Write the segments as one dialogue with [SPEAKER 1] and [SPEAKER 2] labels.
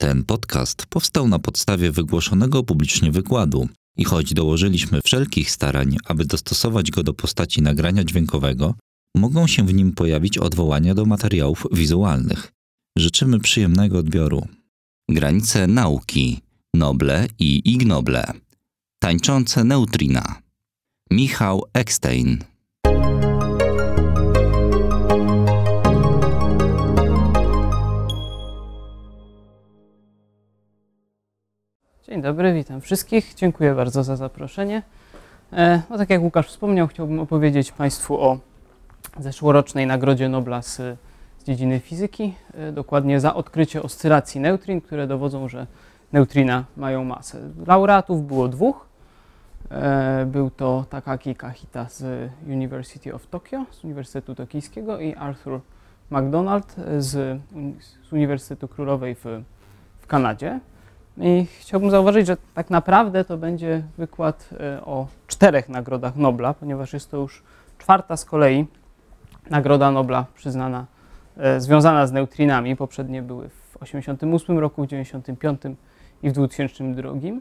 [SPEAKER 1] Ten podcast powstał na podstawie wygłoszonego publicznie wykładu i choć dołożyliśmy wszelkich starań, aby dostosować go do postaci nagrania dźwiękowego, mogą się w nim pojawić odwołania do materiałów wizualnych. Życzymy przyjemnego odbioru. Granice nauki, noble i ignoble. Tańczące neutrina. Michał Ekstein.
[SPEAKER 2] Dzień dobry, witam wszystkich. Dziękuję bardzo za zaproszenie. No tak jak Łukasz wspomniał, chciałbym opowiedzieć Państwu o zeszłorocznej Nagrodzie Nobla z, z dziedziny fizyki, e, dokładnie za odkrycie oscylacji neutrin, które dowodzą, że neutrina mają masę. Laureatów było dwóch. E, był to Takaki Kahita z University of Tokyo, z Uniwersytetu Tokijskiego i Arthur MacDonald z, z Uniwersytetu Królowej w, w Kanadzie. I chciałbym zauważyć, że tak naprawdę to będzie wykład e, o czterech nagrodach Nobla, ponieważ jest to już czwarta z kolei nagroda Nobla przyznana, e, związana z neutrinami. Poprzednie były w 1988 roku, w 1995 i w 2002.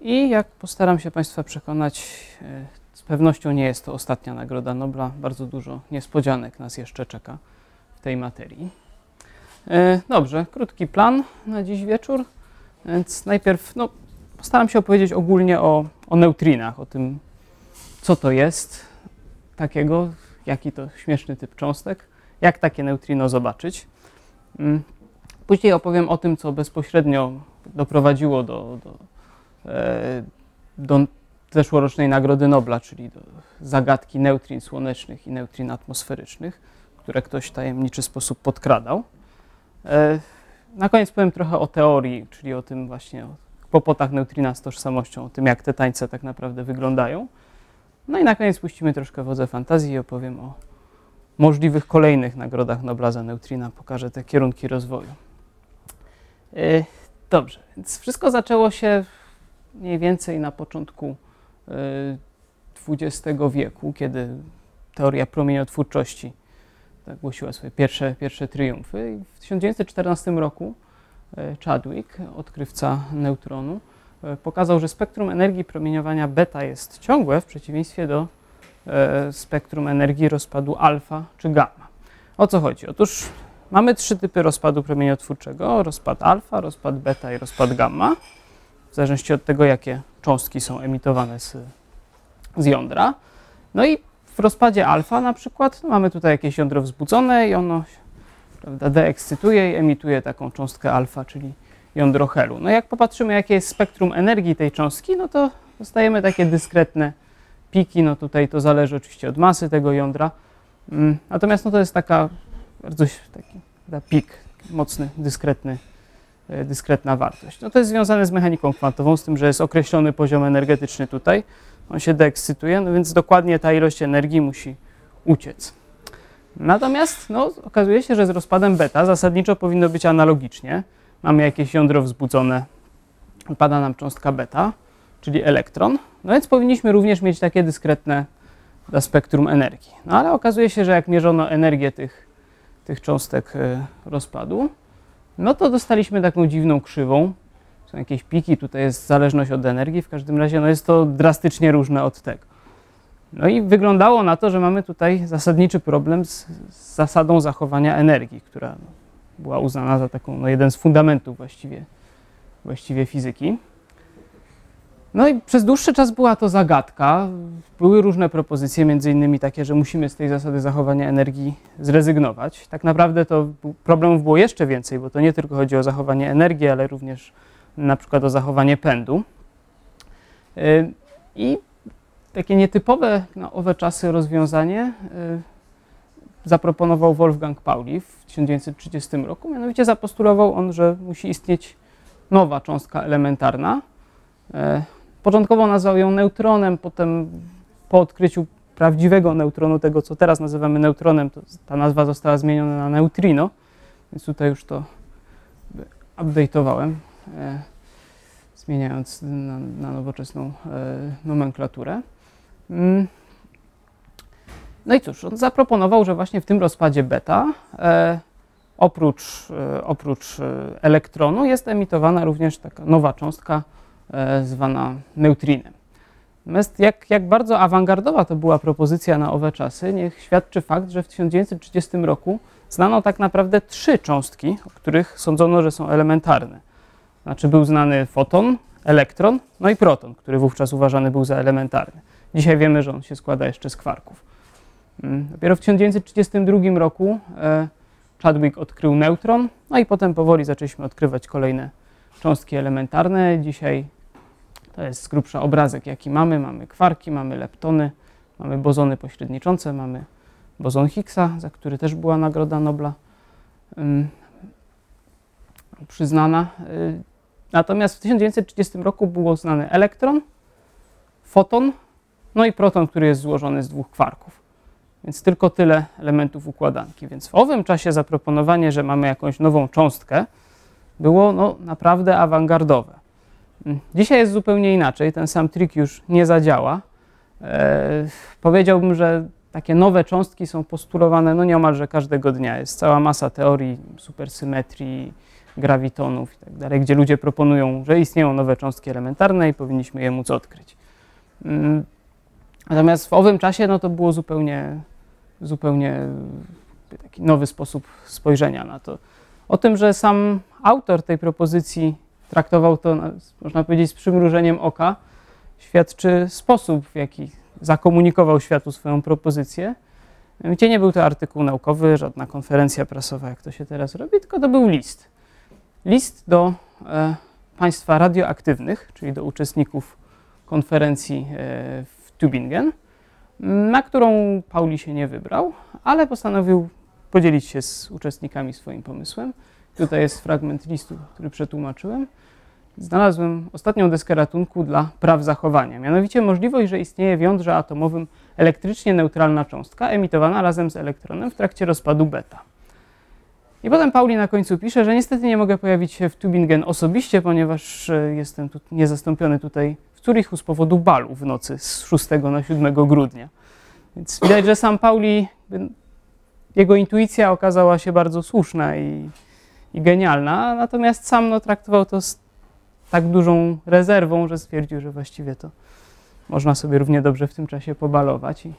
[SPEAKER 2] I jak postaram się Państwa przekonać, e, z pewnością nie jest to ostatnia nagroda Nobla. Bardzo dużo niespodzianek nas jeszcze czeka w tej materii. Dobrze, krótki plan na dziś wieczór. Więc najpierw no, postaram się opowiedzieć ogólnie o, o neutrinach, o tym, co to jest takiego, jaki to śmieszny typ cząstek, jak takie neutrino zobaczyć. Mm. Później opowiem o tym, co bezpośrednio doprowadziło do, do, e, do zeszłorocznej Nagrody Nobla, czyli do zagadki neutrin słonecznych i neutrin atmosferycznych, które ktoś w tajemniczy sposób podkradał. Na koniec powiem trochę o teorii, czyli o tym właśnie, o kłopotach neutrina z tożsamością, o tym, jak te tańce tak naprawdę wyglądają. No i na koniec puścimy troszkę wodze fantazji i opowiem o możliwych kolejnych nagrodach Nobla za neutrina. Pokażę te kierunki rozwoju. Yy, dobrze, więc wszystko zaczęło się mniej więcej na początku XX yy, wieku, kiedy teoria promieniotwórczości tak głosiła swoje pierwsze, pierwsze triumfy. I w 1914 roku e, Chadwick, odkrywca neutronu, e, pokazał, że spektrum energii promieniowania beta jest ciągłe w przeciwieństwie do e, spektrum energii rozpadu alfa czy gamma. O co chodzi? Otóż mamy trzy typy rozpadu promieniotwórczego: rozpad alfa, rozpad beta i rozpad gamma, w zależności od tego, jakie cząstki są emitowane z, z jądra. No i w rozpadzie alfa na przykład no mamy tutaj jakieś jądro wzbudzone i ono prawda, deekscytuje i emituje taką cząstkę alfa, czyli jądro helu. No jak popatrzymy, jakie jest spektrum energii tej cząstki, no to dostajemy takie dyskretne piki. No tutaj to zależy oczywiście od masy tego jądra. Mm, natomiast no to jest taka bardzo taki pik, mocny, dyskretny, e, dyskretna wartość. No to jest związane z mechaniką kwantową, z tym, że jest określony poziom energetyczny tutaj on się deekscytuje, no więc dokładnie ta ilość energii musi uciec. Natomiast no, okazuje się, że z rozpadem beta zasadniczo powinno być analogicznie. Mamy jakieś jądro wzbudzone, pada nam cząstka beta, czyli elektron, no więc powinniśmy również mieć takie dyskretne spektrum energii. No ale okazuje się, że jak mierzono energię tych, tych cząstek e, rozpadu, no to dostaliśmy taką dziwną krzywą, są jakieś piki, tutaj jest zależność od energii, w każdym razie no jest to drastycznie różne od tego. No i wyglądało na to, że mamy tutaj zasadniczy problem z, z zasadą zachowania energii, która była uznana za taką, no jeden z fundamentów właściwie, właściwie fizyki. No i przez dłuższy czas była to zagadka. Były różne propozycje, między innymi takie, że musimy z tej zasady zachowania energii zrezygnować. Tak naprawdę to problemów było jeszcze więcej, bo to nie tylko chodzi o zachowanie energii, ale również na przykład o zachowanie pędu. Y, I takie nietypowe na owe czasy rozwiązanie y, zaproponował Wolfgang Pauli w 1930 roku. Mianowicie zapostulował on, że musi istnieć nowa cząstka elementarna. Y, początkowo nazwał ją neutronem, potem po odkryciu prawdziwego neutronu, tego co teraz nazywamy neutronem, ta nazwa została zmieniona na neutrino, więc tutaj już to update'owałem. E, zmieniając na, na nowoczesną e, nomenklaturę. Mm. No i cóż, on zaproponował, że właśnie w tym rozpadzie beta e, oprócz, oprócz elektronu jest emitowana również taka nowa cząstka zwana neutrinem. Natomiast jak, jak bardzo awangardowa to była propozycja na owe czasy, niech świadczy fakt, że w 1930 roku znano tak naprawdę trzy cząstki, o których sądzono, że są elementarne. Znaczy był znany foton, elektron, no i proton, który wówczas uważany był za elementarny. Dzisiaj wiemy, że on się składa jeszcze z kwarków. Mm, dopiero w 1932 roku e, Chadwick odkrył neutron, no i potem powoli zaczęliśmy odkrywać kolejne cząstki elementarne. Dzisiaj to jest z grubsza obrazek, jaki mamy. Mamy kwarki, mamy leptony, mamy bozony pośredniczące, mamy bozon Higgsa, za który też była Nagroda Nobla um, przyznana. Natomiast w 1930 roku było znany elektron, foton, no i proton, który jest złożony z dwóch kwarków. Więc tylko tyle elementów układanki. Więc w owym czasie zaproponowanie, że mamy jakąś nową cząstkę, było no, naprawdę awangardowe. Dzisiaj jest zupełnie inaczej, ten sam trik już nie zadziała. E, powiedziałbym, że takie nowe cząstki są postulowane no nieomalże każdego dnia. Jest cała masa teorii supersymetrii, grawitonów tak dalej, gdzie ludzie proponują, że istnieją nowe cząstki elementarne i powinniśmy je móc odkryć. Mm, natomiast w owym czasie no to było zupełnie, zupełnie taki nowy sposób spojrzenia na to. O tym, że sam autor tej propozycji traktował to, można powiedzieć, z przymrużeniem oka, świadczy sposób, w jaki zakomunikował światu swoją propozycję. Gdzie nie był to artykuł naukowy, żadna konferencja prasowa, jak to się teraz robi, tylko to był list. List do e, państwa radioaktywnych, czyli do uczestników konferencji e, w Tübingen, na którą Pauli się nie wybrał, ale postanowił podzielić się z uczestnikami swoim pomysłem. Tutaj jest fragment listu, który przetłumaczyłem znalazłem ostatnią deskę ratunku dla praw zachowania. Mianowicie możliwość, że istnieje w jądrze atomowym elektrycznie neutralna cząstka emitowana razem z elektronem w trakcie rozpadu beta. I potem Pauli na końcu pisze, że niestety nie mogę pojawić się w Tübingen osobiście, ponieważ e, jestem tu niezastąpiony tutaj w Zurichu z powodu balu w nocy z 6 na 7 grudnia. Więc widać, że sam Pauli, jego intuicja okazała się bardzo słuszna i, i genialna, natomiast sam no, traktował to z tak dużą rezerwą, że stwierdził, że właściwie to można sobie równie dobrze w tym czasie pobalować i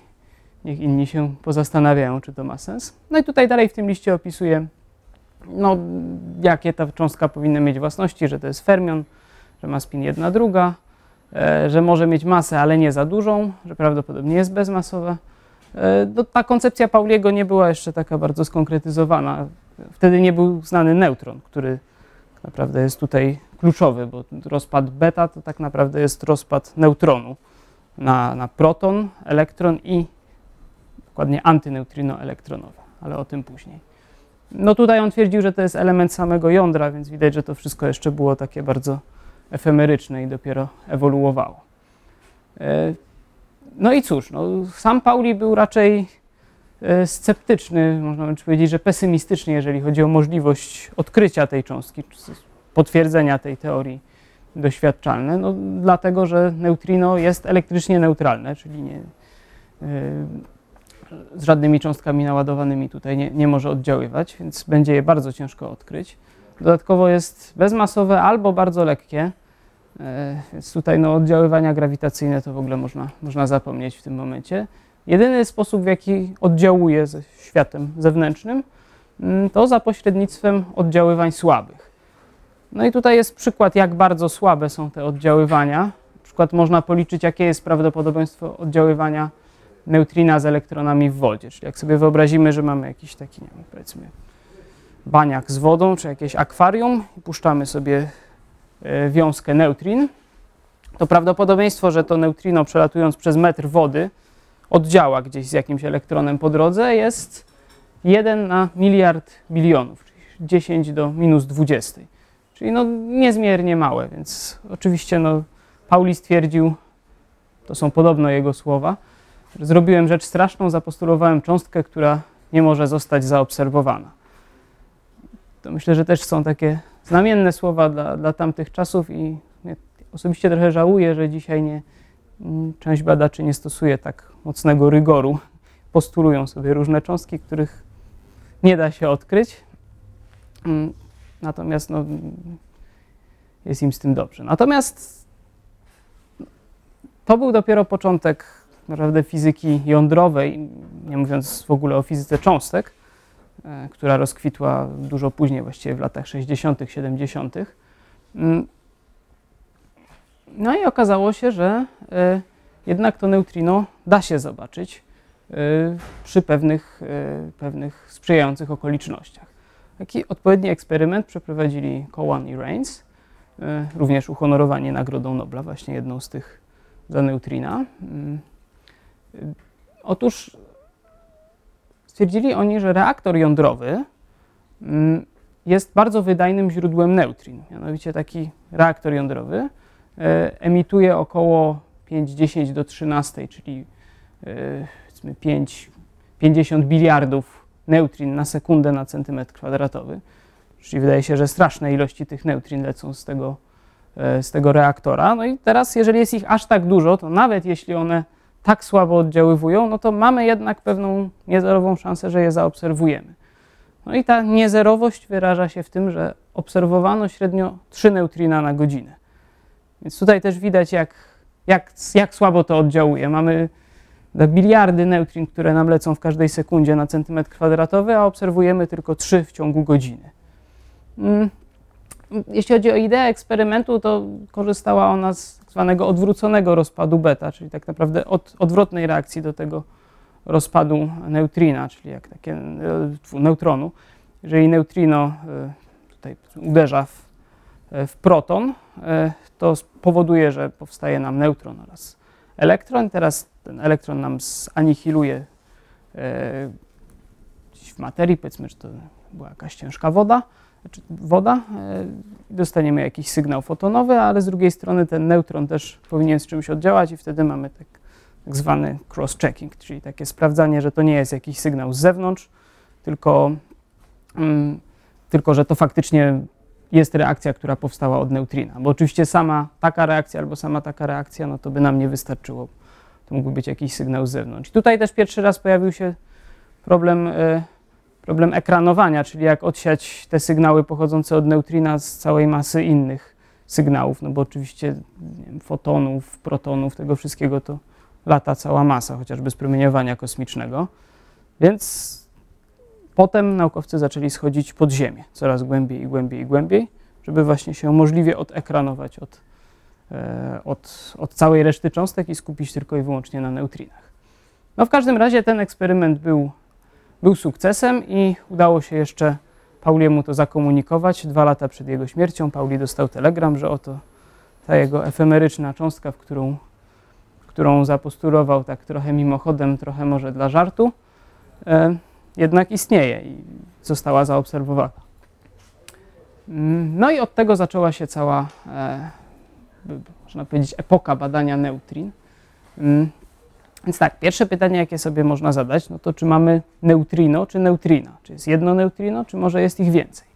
[SPEAKER 2] niech inni się pozastanawiają, czy to ma sens. No i tutaj dalej w tym liście opisuje, no, jakie ta cząstka powinna mieć własności, że to jest fermion, że ma spin jedna druga, e, że może mieć masę, ale nie za dużą, że prawdopodobnie jest bezmasowa. E, no, ta koncepcja Pauliego nie była jeszcze taka bardzo skonkretyzowana. Wtedy nie był znany neutron, który naprawdę jest tutaj kluczowy, bo rozpad beta to tak naprawdę jest rozpad neutronu na, na proton, elektron i dokładnie antyneutrino elektronowe, ale o tym później. No tutaj on twierdził, że to jest element samego jądra, więc widać, że to wszystko jeszcze było takie bardzo efemeryczne i dopiero ewoluowało. E, no i cóż, no, sam Pauli był raczej e, sceptyczny, można by powiedzieć, że pesymistyczny, jeżeli chodzi o możliwość odkrycia tej cząstki, potwierdzenia tej teorii doświadczalne, no, dlatego że neutrino jest elektrycznie neutralne, czyli nie, yy, z żadnymi cząstkami naładowanymi tutaj nie, nie może oddziaływać, więc będzie je bardzo ciężko odkryć. Dodatkowo jest bezmasowe albo bardzo lekkie, yy, więc tutaj no, oddziaływania grawitacyjne to w ogóle można, można zapomnieć w tym momencie. Jedyny sposób, w jaki oddziałuje ze światem zewnętrznym, yy, to za pośrednictwem oddziaływań słabych. No i tutaj jest przykład, jak bardzo słabe są te oddziaływania. Na przykład można policzyć, jakie jest prawdopodobieństwo oddziaływania neutrina z elektronami w wodzie. Czyli jak sobie wyobrazimy, że mamy jakiś taki, nie wiem, powiedzmy, baniak z wodą, czy jakieś akwarium i puszczamy sobie e, wiązkę neutrin, to prawdopodobieństwo, że to neutrino przelatując przez metr wody oddziała gdzieś z jakimś elektronem po drodze jest 1 na miliard bilionów, czyli 10 do minus 20. Czyli no niezmiernie małe, więc oczywiście no, Pauli stwierdził, to są podobno jego słowa, zrobiłem rzecz straszną, zapostulowałem cząstkę, która nie może zostać zaobserwowana. To myślę, że też są takie znamienne słowa dla, dla tamtych czasów i osobiście trochę żałuję, że dzisiaj nie, część badaczy nie stosuje tak mocnego rygoru. Postulują sobie różne cząstki, których nie da się odkryć, Mm, natomiast no, jest im z tym dobrze. Natomiast to był dopiero początek naprawdę fizyki jądrowej, nie mówiąc w ogóle o fizyce cząstek, e, która rozkwitła dużo później, właściwie w latach 60., 70. Mm. No i okazało się, że e, jednak to neutrino da się zobaczyć e, przy pewnych, pewnych sprzyjających okolicznościach. Taki odpowiedni eksperyment przeprowadzili Cowan i Rains, również uhonorowani Nagrodą Nobla, właśnie jedną z tych za neutrina. Otóż stwierdzili oni, że reaktor jądrowy mm, jest bardzo wydajnym źródłem neutrin. Mianowicie taki reaktor jądrowy e, emituje około 5-10 do 13, czyli 5, e, 50 biliardów neutrin na sekundę na centymetr kwadratowy. Czyli wydaje się, że straszne ilości tych neutrin lecą z tego, e, z tego reaktora. No i teraz, jeżeli jest ich aż tak dużo, to nawet jeśli one tak słabo oddziaływują, no to mamy jednak pewną niezerową szansę, że je zaobserwujemy. No i ta niezerowość wyraża się w tym, że obserwowano średnio 3 neutrina na godzinę. Więc tutaj też widać, jak, jak, jak słabo to oddziałuje. Mamy biliardy neutrin, które nam lecą w każdej sekundzie na centymetr kwadratowy, a obserwujemy tylko 3 w ciągu godziny. Jeśli chodzi o ideę eksperymentu, to korzystała ona z tak zwanego odwróconego rozpadu beta, czyli tak naprawdę od, odwrotnej reakcji do tego rozpadu neutrina, czyli jak takie e, neutronu. Jeżeli neutrino e, tutaj uderza w, e, w proton, to powoduje, że powstaje nam neutron oraz elektron. Teraz ten elektron nam zanihiluje w materii, powiedzmy, że to była jakaś ciężka woda, znaczy woda, e, dostaniemy jakiś sygnał fotonowy, ale z drugiej strony ten neutron też powinien z czymś oddziałać i wtedy mamy tak, tak zwany cross-checking, czyli takie sprawdzanie, że to nie jest jakiś sygnał z zewnątrz, tylko, mm, tylko że to faktycznie jest reakcja, która powstała od neutrina. Bo oczywiście sama taka reakcja albo sama taka reakcja, no to by nam nie wystarczyło. To mógłby być jakiś sygnał z zewnątrz. I tutaj też pierwszy raz pojawił się problem y, problem ekranowania, czyli jak odsiać te sygnały pochodzące od neutrina z całej masy innych sygnałów, no bo oczywiście wiem, fotonów, protonów, tego wszystkiego to lata cała masa, chociażby z promieniowania kosmicznego. Więc potem naukowcy zaczęli schodzić pod ziemię, coraz głębiej i głębiej i głębiej, żeby właśnie się możliwie odekranować od, e, od, od całej reszty cząstek i skupić tylko i wyłącznie na neutrinach. No w każdym razie ten eksperyment był był sukcesem i udało się jeszcze Pauliemu to zakomunikować. Dwa lata przed jego śmiercią Pauli dostał telegram, że oto ta jego efemeryczna cząstka, w którą, którą zapostulował tak trochę mimochodem, trochę może dla żartu, e, jednak istnieje i została zaobserwowana. Mm, no i od tego zaczęła się cała, e, można powiedzieć, epoka badania neutrin. Więc tak, pierwsze pytanie, jakie sobie można zadać, no to czy mamy neutrino czy neutrina? Czy jest jedno neutrino, czy może jest ich więcej?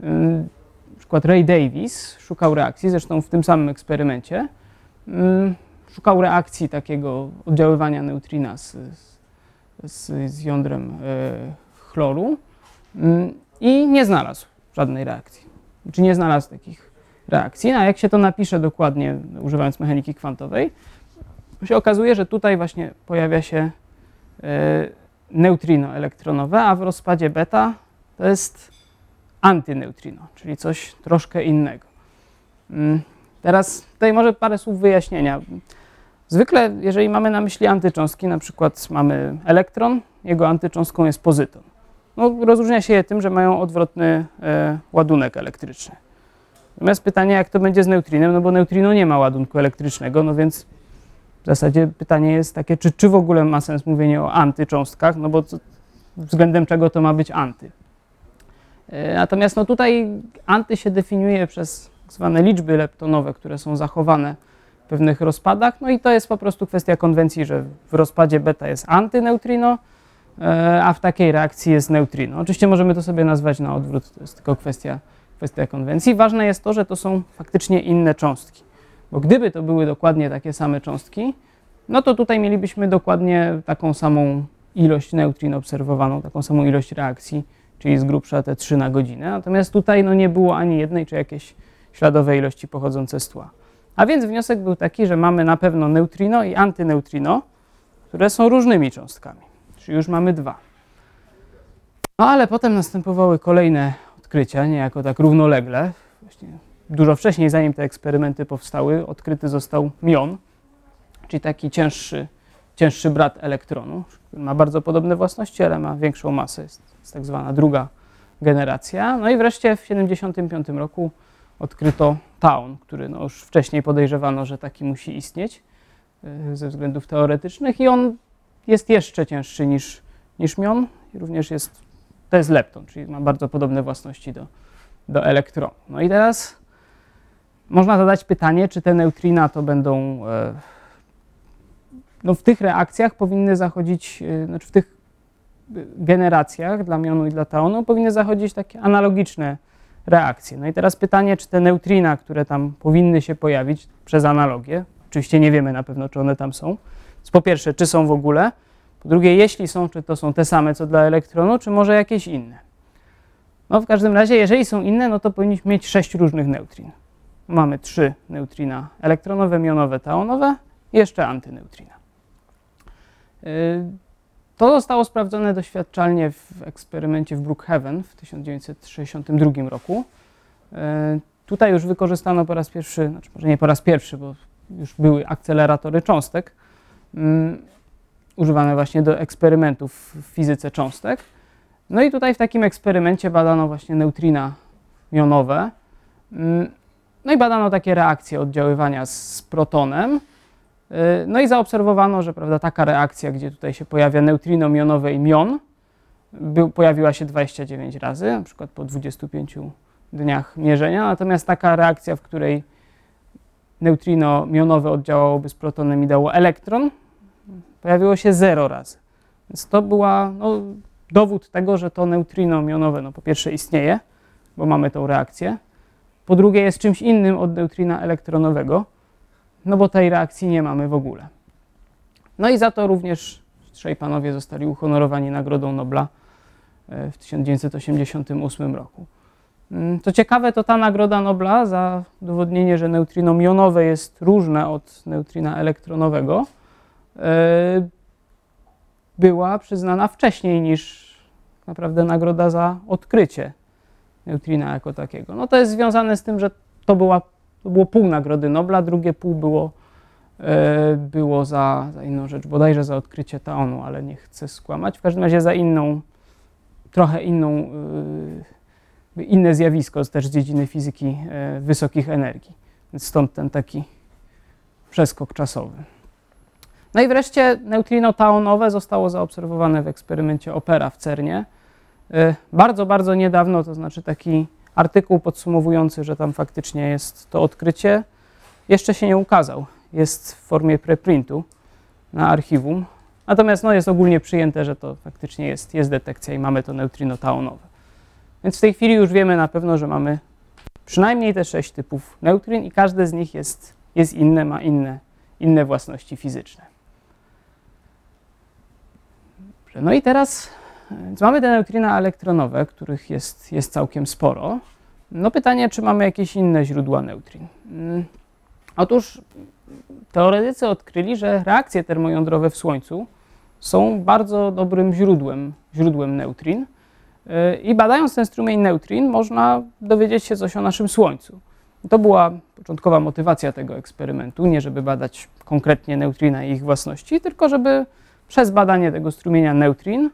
[SPEAKER 2] Na przykład Ray Davis szukał reakcji, zresztą w tym samym eksperymencie, szukał reakcji takiego oddziaływania neutrina z, z, z jądrem e, chloru i nie znalazł żadnej reakcji. Czy nie znalazł takich reakcji. A jak się to napisze dokładnie, używając mechaniki kwantowej, to się okazuje, że tutaj właśnie pojawia się e, neutrino elektronowe, a w rozpadzie beta to jest antyneutrino, czyli coś troszkę innego. Mm, teraz tutaj może parę słów wyjaśnienia. Zwykle, jeżeli mamy na myśli antycząstki, na przykład mamy elektron, jego antycząstką jest pozyton. No, rozróżnia się je tym, że mają odwrotny e, ładunek elektryczny. Natomiast pytanie, jak to będzie z neutrinem, no bo neutrino nie ma ładunku elektrycznego, no więc w zasadzie pytanie jest takie, czy, czy w ogóle ma sens mówienie o antycząstkach, no bo co, względem czego to ma być anty. E, natomiast no tutaj anty się definiuje przez tak zwane liczby leptonowe, które są zachowane w pewnych rozpadach, no i to jest po prostu kwestia konwencji, że w rozpadzie beta jest antyneutrino, e, a w takiej reakcji jest neutrino. Oczywiście możemy to sobie nazwać na odwrót, to jest tylko kwestia, kwestia konwencji. Ważne jest to, że to są faktycznie inne cząstki. Bo gdyby to były dokładnie takie same cząstki, no to tutaj mielibyśmy dokładnie taką samą ilość neutrin obserwowaną, taką samą ilość reakcji, czyli z grubsza te 3 na godzinę. Natomiast tutaj no, nie było ani jednej, czy jakieś śladowe ilości pochodzące z tła. A więc wniosek był taki, że mamy na pewno neutrino i antyneutrino, które są różnymi cząstkami. Czyli już mamy dwa. No ale potem następowały kolejne odkrycia, niejako tak równolegle. Właśnie dużo wcześniej, zanim te eksperymenty powstały, odkryty został mion, czyli taki cięższy, cięższy brat elektronu, ma bardzo podobne własności, ale ma większą masę. Jest, jest tak zwana druga generacja. No i wreszcie w 1975 roku odkryto taun, który no już wcześniej podejrzewano, że taki musi istnieć y, ze względów teoretycznych i on jest jeszcze cięższy niż, niż mion i również jest, to jest lepton, czyli ma bardzo podobne własności do, do elektronu. No i teraz można zadać pytanie, czy te neutrina to będą, e, no w tych reakcjach powinny zachodzić, e, znaczy w tych generacjach dla mionu i dla taonu powinny zachodzić takie analogiczne reakcje. No i teraz pytanie, czy te neutrina, które tam powinny się pojawić przez analogię, oczywiście nie wiemy na pewno, czy one tam są, więc po pierwsze, czy są w ogóle, po drugie, jeśli są, czy to są te same co dla elektronu, czy może jakieś inne. No w każdym razie, jeżeli są inne, no to powinniśmy mieć sześć różnych neutrin. Mamy trzy neutrina elektronowe, mionowe, taonowe i jeszcze antyneutrina. Y, to zostało sprawdzone doświadczalnie w eksperymencie w Brookhaven w 1962 roku. E, tutaj już wykorzystano po raz pierwszy, znaczy może nie po raz pierwszy, bo już były akceleratory cząstek, um, używane właśnie do eksperymentów w fizyce cząstek. No i tutaj w takim eksperymencie badano właśnie neutrina jonowe. Um, no i badano takie reakcje oddziaływania z protonem. Y, no i zaobserwowano, że prawda, taka reakcja, gdzie tutaj się pojawia neutrino mionowe i mion, był, pojawiła się 29 razy, na przykład po 25 dniach mierzenia, natomiast taka reakcja, w której neutrino mionowe oddziałałoby z protonem i dało elektron, pojawiło się 0 razy. Więc to była no, dowód tego, że to neutrino mionowe no, po pierwsze istnieje, bo mamy tą reakcję, po drugie jest czymś innym od neutrina elektronowego, no bo tej reakcji nie mamy w ogóle. No i za to również trzej panowie zostali uhonorowani Nagrodą Nobla e, w 1988 roku. Mm, co ciekawe, to ta Nagroda Nobla za udowodnienie, że neutrino mionowe jest różne od neutrina elektronowego, e, była przyznana wcześniej niż naprawdę nagroda za odkrycie neutrina jako takiego. No to jest związane z tym, że to była to było pół Nagrody Nobla, drugie pół było, e, było za, za inną rzecz, bodajże za odkrycie taonu, ale nie chcę skłamać. W każdym razie za inną, trochę inną, e, inne zjawisko z dziedziny fizyki e, wysokich energii. Więc stąd ten taki przeskok czasowy. No i wreszcie neutrino taonowe zostało zaobserwowane w eksperymencie Opera w CERNie. Bardzo, bardzo niedawno, to znaczy taki artykuł podsumowujący, że tam faktycznie jest to odkrycie, jeszcze się nie ukazał. Jest w formie preprintu na archiwum. Natomiast no, jest ogólnie przyjęte, że to faktycznie jest, jest detekcja i mamy to neutrino taonowe. Więc w tej chwili już wiemy na pewno, że mamy przynajmniej te sześć typów neutrin i każde z nich jest, jest inne, ma inne, inne własności fizyczne. No i teraz więc mamy te neutrina elektronowe, których jest, jest całkiem sporo. No pytanie, czy mamy jakieś inne źródła neutrin? Mm, otóż teoretycy odkryli, że reakcje termojądrowe w Słońcu są bardzo dobrym źródłem, źródłem neutrin. Y, I badając ten strumień neutrin, można dowiedzieć się coś o naszym Słońcu. To była początkowa motywacja tego eksperymentu, nie żeby badać konkretnie neutrina i ich własności, tylko żeby przez badanie tego strumienia neutrin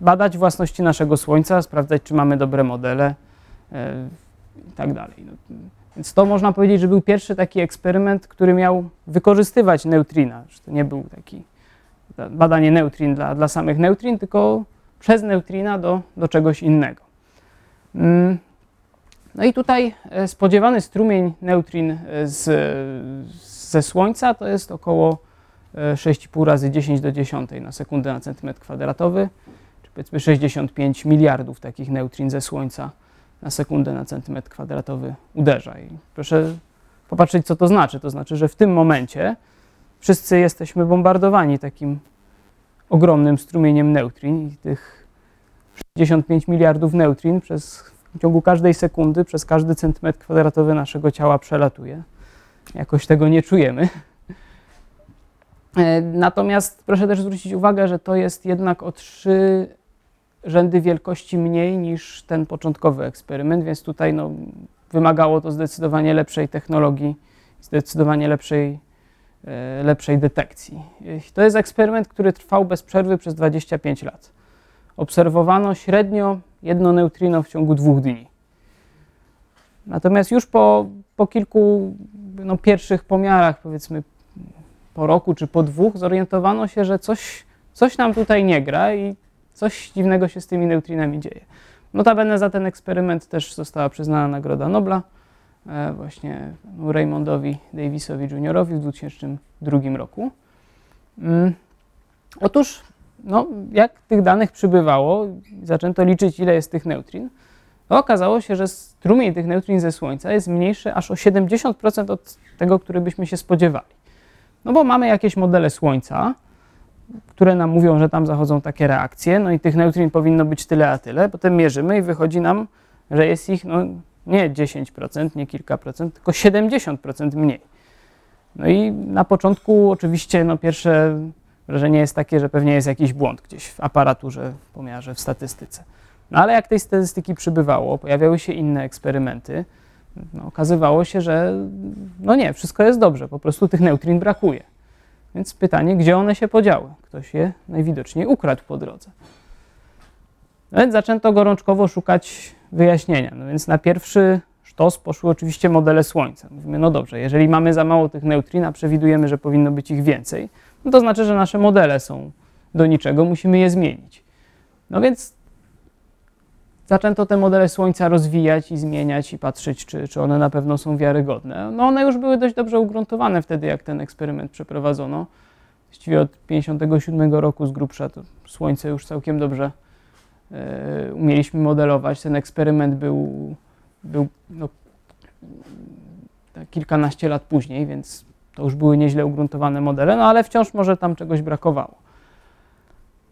[SPEAKER 2] badać własności naszego Słońca, sprawdzać, czy mamy dobre modele e, i tak dalej. No, więc to można powiedzieć, że był pierwszy taki eksperyment, który miał wykorzystywać neutrina. Że to nie był taki badanie neutrin dla, dla samych neutrin, tylko przez neutrina do, do czegoś innego. Mm, no i tutaj e, spodziewany strumień neutrin e, z, ze Słońca to jest około 6,5 razy 10 do 10 na sekundę na centymetr kwadratowy, czy powiedzmy 65 miliardów takich neutrin ze Słońca na sekundę na centymetr kwadratowy uderza. I proszę popatrzeć, co to znaczy. To znaczy, że w tym momencie wszyscy jesteśmy bombardowani takim ogromnym strumieniem neutrin i tych 65 miliardów neutrin przez, w ciągu każdej sekundy, przez każdy centymetr kwadratowy naszego ciała przelatuje. Jakoś tego nie czujemy. E, natomiast proszę też zwrócić uwagę, że to jest jednak o trzy rzędy wielkości mniej niż ten początkowy eksperyment, więc tutaj no, wymagało to zdecydowanie lepszej technologii, zdecydowanie lepszej, e, lepszej detekcji. To jest eksperyment, który trwał bez przerwy przez 25 lat. Obserwowano średnio jedno neutrino w ciągu dwóch dni. Natomiast już po, po kilku no, pierwszych pomiarach, powiedzmy po roku czy po dwóch, zorientowano się, że coś, coś nam tutaj nie gra i coś dziwnego się z tymi neutrinami dzieje. Notabene za ten eksperyment też została przyznana Nagroda Nobla e, właśnie Raymondowi Davisowi Jr. w 2002 roku. Mm. Otóż, no, jak tych danych przybywało, zaczęto liczyć, ile jest tych neutrin, to okazało się, że strumień tych neutrin ze Słońca jest mniejszy aż o 70% od tego, który byśmy się spodziewali. No bo mamy jakieś modele Słońca, które nam mówią, że tam zachodzą takie reakcje, no i tych neutrin powinno być tyle a tyle. Potem mierzymy i wychodzi nam, że jest ich no, nie 10%, nie kilka procent, tylko 70% mniej. No i na początku oczywiście no, pierwsze wrażenie jest takie, że pewnie jest jakiś błąd gdzieś w aparaturze, w pomiarze, w statystyce. No ale jak tej statystyki przybywało, pojawiały się inne eksperymenty, no, okazywało się, że no nie, wszystko jest dobrze, po prostu tych neutrin brakuje. Więc pytanie, gdzie one się podziały? Ktoś je najwidoczniej ukradł po drodze. No więc zaczęto gorączkowo szukać wyjaśnienia. No więc na pierwszy sztos poszły oczywiście modele Słońca. Mówimy, no dobrze, jeżeli mamy za mało tych neutrin, a przewidujemy, że powinno być ich więcej, no to znaczy, że nasze modele są do niczego, musimy je zmienić. No więc zaczęto te modele Słońca rozwijać i zmieniać i patrzeć, czy, czy one na pewno są wiarygodne. No one już były dość dobrze ugruntowane wtedy, jak ten eksperyment przeprowadzono. Właściwie od 1957 roku z grubsza to Słońce już całkiem dobrze e, umieliśmy modelować. Ten eksperyment był, był no, kilkanaście lat później, więc to już były nieźle ugruntowane modele, no ale wciąż może tam czegoś brakowało.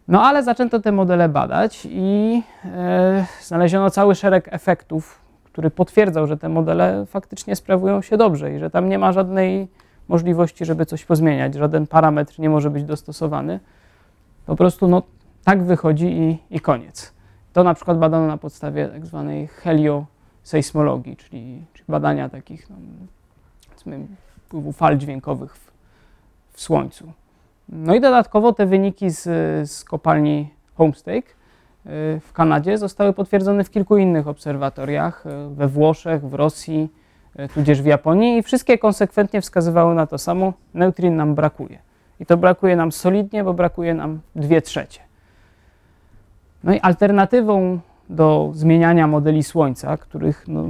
[SPEAKER 2] No ale zaczęto te modele badać i e, znaleziono cały szereg efektów, który potwierdzał, że te modele faktycznie sprawują się dobrze i że tam nie ma żadnej możliwości, żeby coś pozmieniać, żaden parametr nie może być dostosowany. Po prostu no, tak wychodzi i, i koniec. To na przykład badano na podstawie tak zwanej heliosejsmologii, czyli, czyli badania takich no, wpływu fal dźwiękowych w, w Słońcu. No i dodatkowo te wyniki z, z kopalni Homestake y, w Kanadzie zostały potwierdzone w kilku innych obserwatoriach y, we Włoszech, w Rosji, y, tudzież w Japonii i wszystkie konsekwentnie wskazywały na to samo, neutrin nam brakuje. I to brakuje nam solidnie, bo brakuje nam dwie trzecie. No i alternatywą do zmieniania modeli Słońca, których no,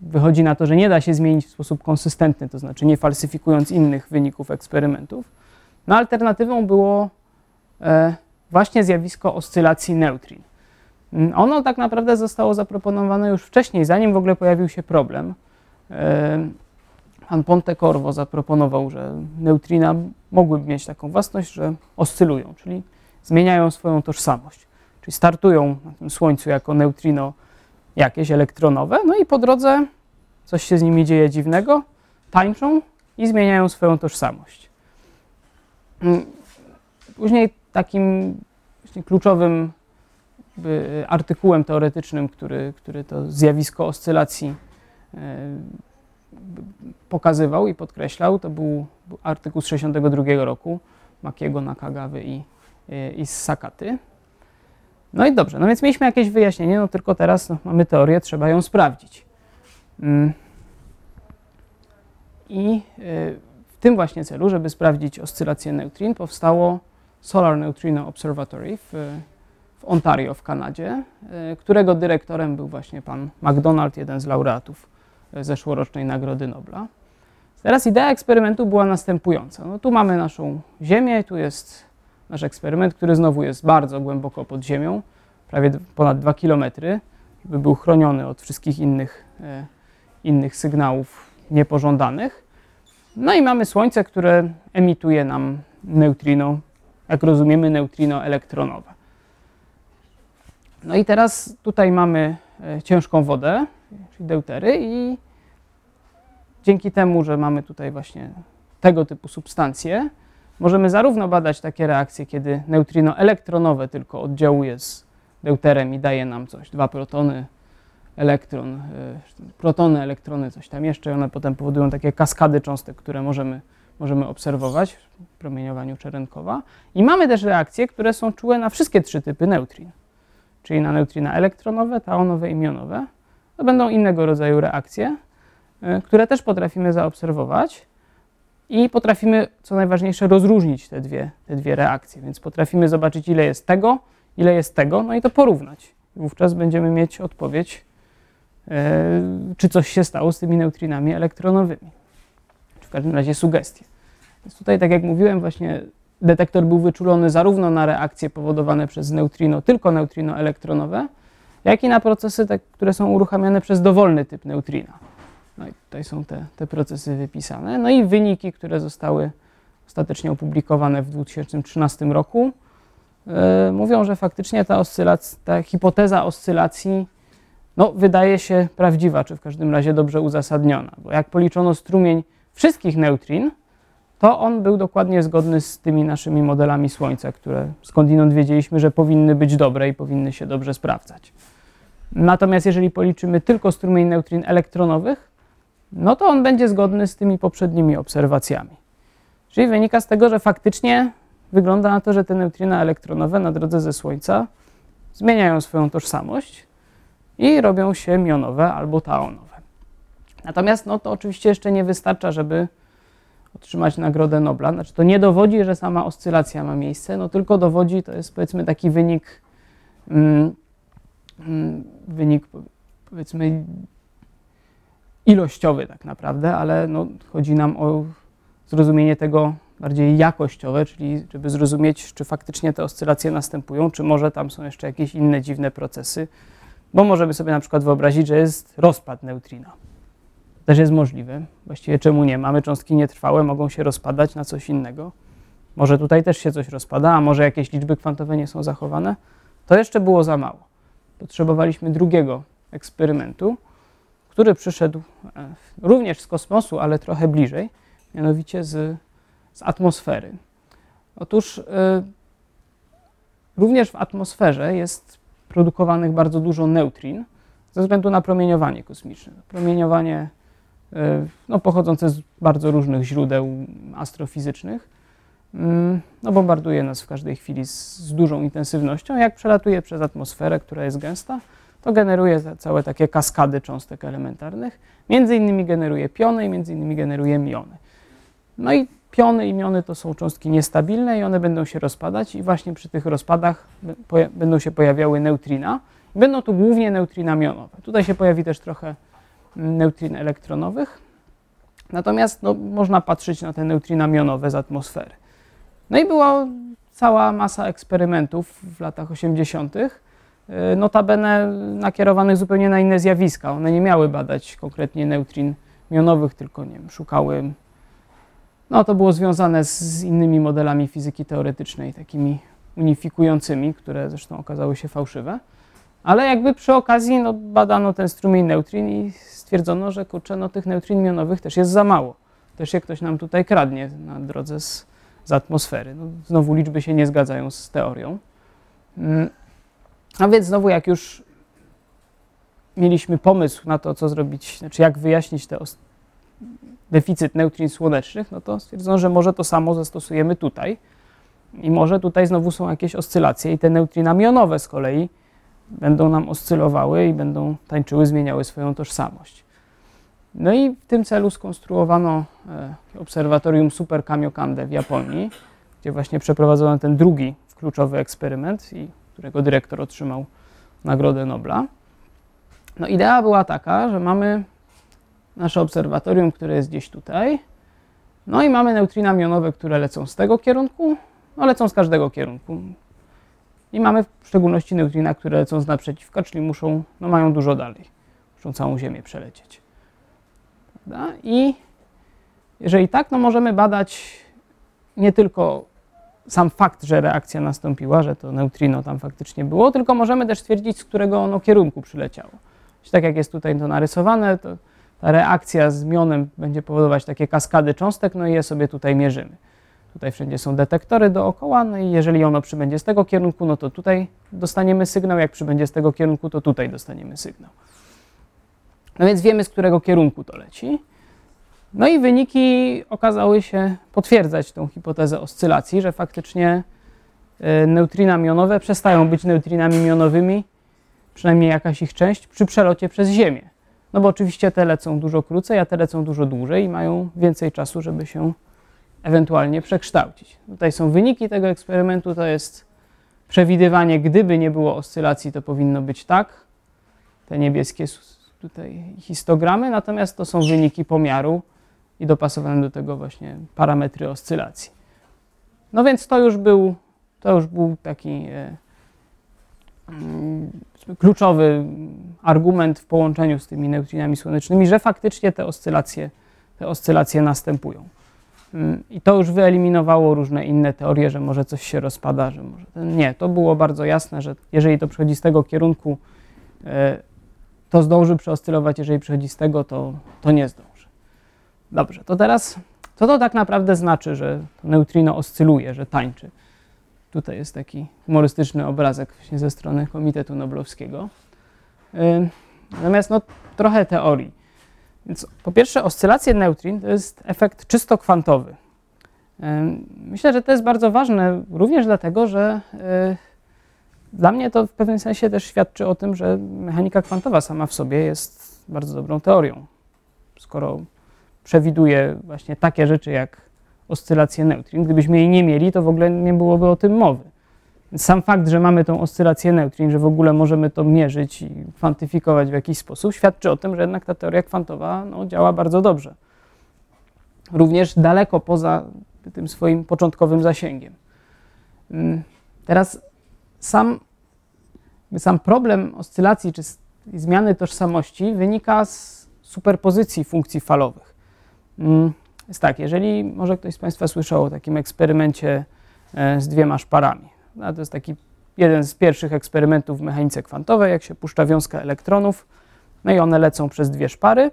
[SPEAKER 2] wychodzi na to, że nie da się zmienić w sposób konsystentny, to znaczy nie falsyfikując innych wyników eksperymentów, no alternatywą było e, właśnie zjawisko oscylacji neutrin. Mm, ono tak naprawdę zostało zaproponowane już wcześniej, zanim w ogóle pojawił się problem. E, pan Pontecorvo zaproponował, że neutrina mogłyby mieć taką własność, że oscylują, czyli zmieniają swoją tożsamość. Czyli startują na tym Słońcu jako neutrino jakieś elektronowe, no i po drodze coś się z nimi dzieje dziwnego, tańczą i zmieniają swoją tożsamość. Mm, później takim kluczowym artykułem teoretycznym, który, który to zjawisko oscylacji e, pokazywał i podkreślał, to był, artykuł z 1962 roku Makiego, Nakagawy i, i z Sakaty. No i dobrze, no więc mieliśmy jakieś wyjaśnienie, no tylko teraz no, mamy teorię, trzeba ją sprawdzić. Mm. I e, tym właśnie celu, żeby sprawdzić oscylację neutrin, powstało Solar Neutrino Observatory w, w Ontario w Kanadzie, e, którego dyrektorem był właśnie pan McDonald, jeden z laureatów e, zeszłorocznej Nagrody Nobla. Teraz idea eksperymentu była następująca. No tu mamy naszą Ziemię, tu jest nasz eksperyment, który znowu jest bardzo głęboko pod ziemią, prawie ponad 2 km, żeby był chroniony od wszystkich innych, e, innych sygnałów niepożądanych. No i mamy Słońce, które emituje nam neutrino, jak rozumiemy, neutrino elektronowe. No i teraz tutaj mamy e, ciężką wodę, czyli deutery i dzięki temu, że mamy tutaj właśnie tego typu substancje, możemy zarówno badać takie reakcje, kiedy neutrino elektronowe tylko oddziałuje z deuterem i daje nam coś, dwa protony, elektron, e, protony, elektrony, coś tam jeszcze one potem powodują takie kaskady cząstek, które możemy, możemy obserwować w promieniowaniu Czerenkowa. I mamy też reakcje, które są czułe na wszystkie trzy typy neutrin, czyli na neutrina elektronowe, taonowe i mionowe. To będą innego rodzaju reakcje, e, które też potrafimy zaobserwować i potrafimy, co najważniejsze, rozróżnić te dwie, te dwie reakcje. Więc potrafimy zobaczyć, ile jest tego, ile jest tego, no i to porównać. Wówczas będziemy mieć odpowiedź, czy coś się stało z tymi neutrinami elektronowymi. W każdym razie sugestie. Więc tutaj, tak jak mówiłem, właśnie detektor był wyczulony zarówno na reakcje powodowane przez neutrino, tylko neutrino elektronowe, jak i na procesy, te, które są uruchamiane przez dowolny typ neutrina. No i tutaj są te, te procesy wypisane. No i wyniki, które zostały ostatecznie opublikowane w 2013 roku, yy, mówią, że faktycznie ta, oscylacja, ta hipoteza oscylacji no, wydaje się prawdziwa, czy w każdym razie dobrze uzasadniona. Bo jak policzono strumień wszystkich neutrin, to on był dokładnie zgodny z tymi naszymi modelami Słońca, które skądinąd wiedzieliśmy, że powinny być dobre i powinny się dobrze sprawdzać. Natomiast jeżeli policzymy tylko strumień neutrin elektronowych, no to on będzie zgodny z tymi poprzednimi obserwacjami. Czyli wynika z tego, że faktycznie wygląda na to, że te neutrina elektronowe na drodze ze Słońca zmieniają swoją tożsamość i robią się mionowe albo taonowe. Natomiast no, to oczywiście jeszcze nie wystarcza, żeby otrzymać Nagrodę Nobla. Znaczy to nie dowodzi, że sama oscylacja ma miejsce, no tylko dowodzi, to jest powiedzmy taki wynik, mm, mm, wynik powiedzmy ilościowy tak naprawdę, ale no, chodzi nam o zrozumienie tego bardziej jakościowe, czyli żeby zrozumieć, czy faktycznie te oscylacje następują, czy może tam są jeszcze jakieś inne dziwne procesy, bo możemy sobie na przykład wyobrazić, że jest rozpad neutrina. Też jest możliwe. Właściwie czemu nie? Mamy cząstki nietrwałe, mogą się rozpadać na coś innego. Może tutaj też się coś rozpada, a może jakieś liczby kwantowe nie są zachowane. To jeszcze było za mało. Potrzebowaliśmy drugiego eksperymentu, który przyszedł e, również z kosmosu, ale trochę bliżej, mianowicie z, z atmosfery. Otóż y, również w atmosferze jest produkowanych bardzo dużo neutrin ze względu na promieniowanie kosmiczne. Promieniowanie y, no, pochodzące z bardzo różnych źródeł astrofizycznych. Y, no, bombarduje nas w każdej chwili z, z dużą intensywnością. Jak przelatuje przez atmosferę, która jest gęsta, to generuje całe takie kaskady cząstek elementarnych. Między innymi generuje piony i między innymi generuje miony. No i piony i miony to są cząstki niestabilne i one będą się rozpadać i właśnie przy tych rozpadach będą się pojawiały neutrina. Będą to głównie neutrina mionowe. Tutaj się pojawi też trochę neutrin elektronowych. Natomiast no, można patrzeć na te neutrina mionowe z atmosfery. No i była cała masa eksperymentów w latach 80., E, notabene nakierowanych zupełnie na inne zjawiska. One nie miały badać konkretnie neutrin mionowych, tylko nie wiem, szukały. No to było związane z, innymi modelami fizyki teoretycznej, takimi unifikującymi, które zresztą okazały się fałszywe. Ale jakby przy okazji no, badano ten strumień neutrin i stwierdzono, że kurczę, no, tych neutrin mionowych też jest za mało. Też się ktoś nam tutaj kradnie na drodze z, z atmosfery. No, znowu liczby się nie zgadzają z teorią. Mm. A więc znowu, jak już mieliśmy pomysł na to, co zrobić, znaczy jak wyjaśnić ten deficyt neutrin słonecznych, no to stwierdzono, że może to samo zastosujemy tutaj. I może tutaj znowu są jakieś oscylacje i te neutrina mionowe z kolei będą nam oscylowały i będą tańczyły, zmieniały swoją tożsamość. No i w tym celu skonstruowano e, obserwatorium Super Kamiokande w Japonii, gdzie właśnie przeprowadzono ten drugi kluczowy eksperyment i którego dyrektor otrzymał Nagrodę Nobla. No idea była taka, że mamy nasze obserwatorium, które jest gdzieś tutaj, no i mamy neutrina mionowe, które lecą z tego kierunku, no lecą z każdego kierunku. I mamy w szczególności neutrina, które lecą z naprzeciwka, czyli muszą, no mają dużo dalej, muszą całą Ziemię przelecieć. Prawda? I jeżeli tak, no możemy badać nie tylko sam fakt, że reakcja nastąpiła, że to neutrino tam faktycznie było, tylko możemy też stwierdzić, z którego ono kierunku przyleciało. Tak jak jest tutaj to narysowane, to ta reakcja z mionem będzie powodować takie kaskady cząstek, no i je sobie tutaj mierzymy. Tutaj wszędzie są detektory dookoła, no i jeżeli ono przybędzie z tego kierunku, no to tutaj dostaniemy sygnał, jak przybędzie z tego kierunku, to tutaj dostaniemy sygnał. No więc wiemy, z którego kierunku to leci. No i wyniki okazały się potwierdzać tą hipotezę oscylacji, że faktycznie e, neutrina mionowe przestają być neutrinami mionowymi, przynajmniej jakaś ich część, przy przelocie przez Ziemię. No bo oczywiście te lecą dużo krócej, a te lecą dużo dłużej i mają więcej czasu, żeby się ewentualnie przekształcić. Tutaj są wyniki tego eksperymentu, to jest przewidywanie, gdyby nie było oscylacji, to powinno być tak. Te niebieskie tutaj histogramy, natomiast to są wyniki pomiaru i dopasowane do tego właśnie parametry oscylacji. No więc to już był, to już był taki e, mm, kluczowy argument w połączeniu z tymi neutrinami słonecznymi, że faktycznie te oscylacje, te oscylacje następują. Mm, I to już wyeliminowało różne inne teorie, że może coś się rozpada, że może ten... Nie, to było bardzo jasne, że jeżeli to przychodzi z tego kierunku, e, to zdąży przeoscylować, jeżeli przychodzi z tego, to, to nie zdąży. Dobrze, to teraz, co to tak naprawdę znaczy, że neutrino oscyluje, że tańczy? Tutaj jest taki humorystyczny obrazek właśnie ze strony Komitetu Noblowskiego. Natomiast no, trochę teorii. Więc po pierwsze, oscylacje neutrin to jest efekt czysto kwantowy. Myślę, że to jest bardzo ważne również dlatego, że e, dla mnie to w pewnym sensie też świadczy o tym, że mechanika kwantowa sama w sobie jest bardzo dobrą teorią. Skoro przewiduje właśnie takie rzeczy jak oscylacje neutrin, gdybyśmy jej nie mieli, to w ogóle nie byłoby o tym mowy. Sam fakt, że mamy tą oscylację neutrin, że w ogóle możemy to mierzyć i kwantyfikować w jakiś sposób, świadczy o tym, że jednak ta teoria kwantowa no, działa bardzo dobrze. Również daleko poza tym swoim początkowym zasięgiem. Mm, teraz sam, sam problem oscylacji czy zmiany tożsamości wynika z superpozycji funkcji falowych. Jest tak, jeżeli może ktoś z Państwa słyszał o takim eksperymencie e, z dwiema szparami. No, to jest taki jeden z pierwszych eksperymentów w mechanice kwantowej, jak się puszcza wiązka elektronów, no i one lecą przez dwie szpary.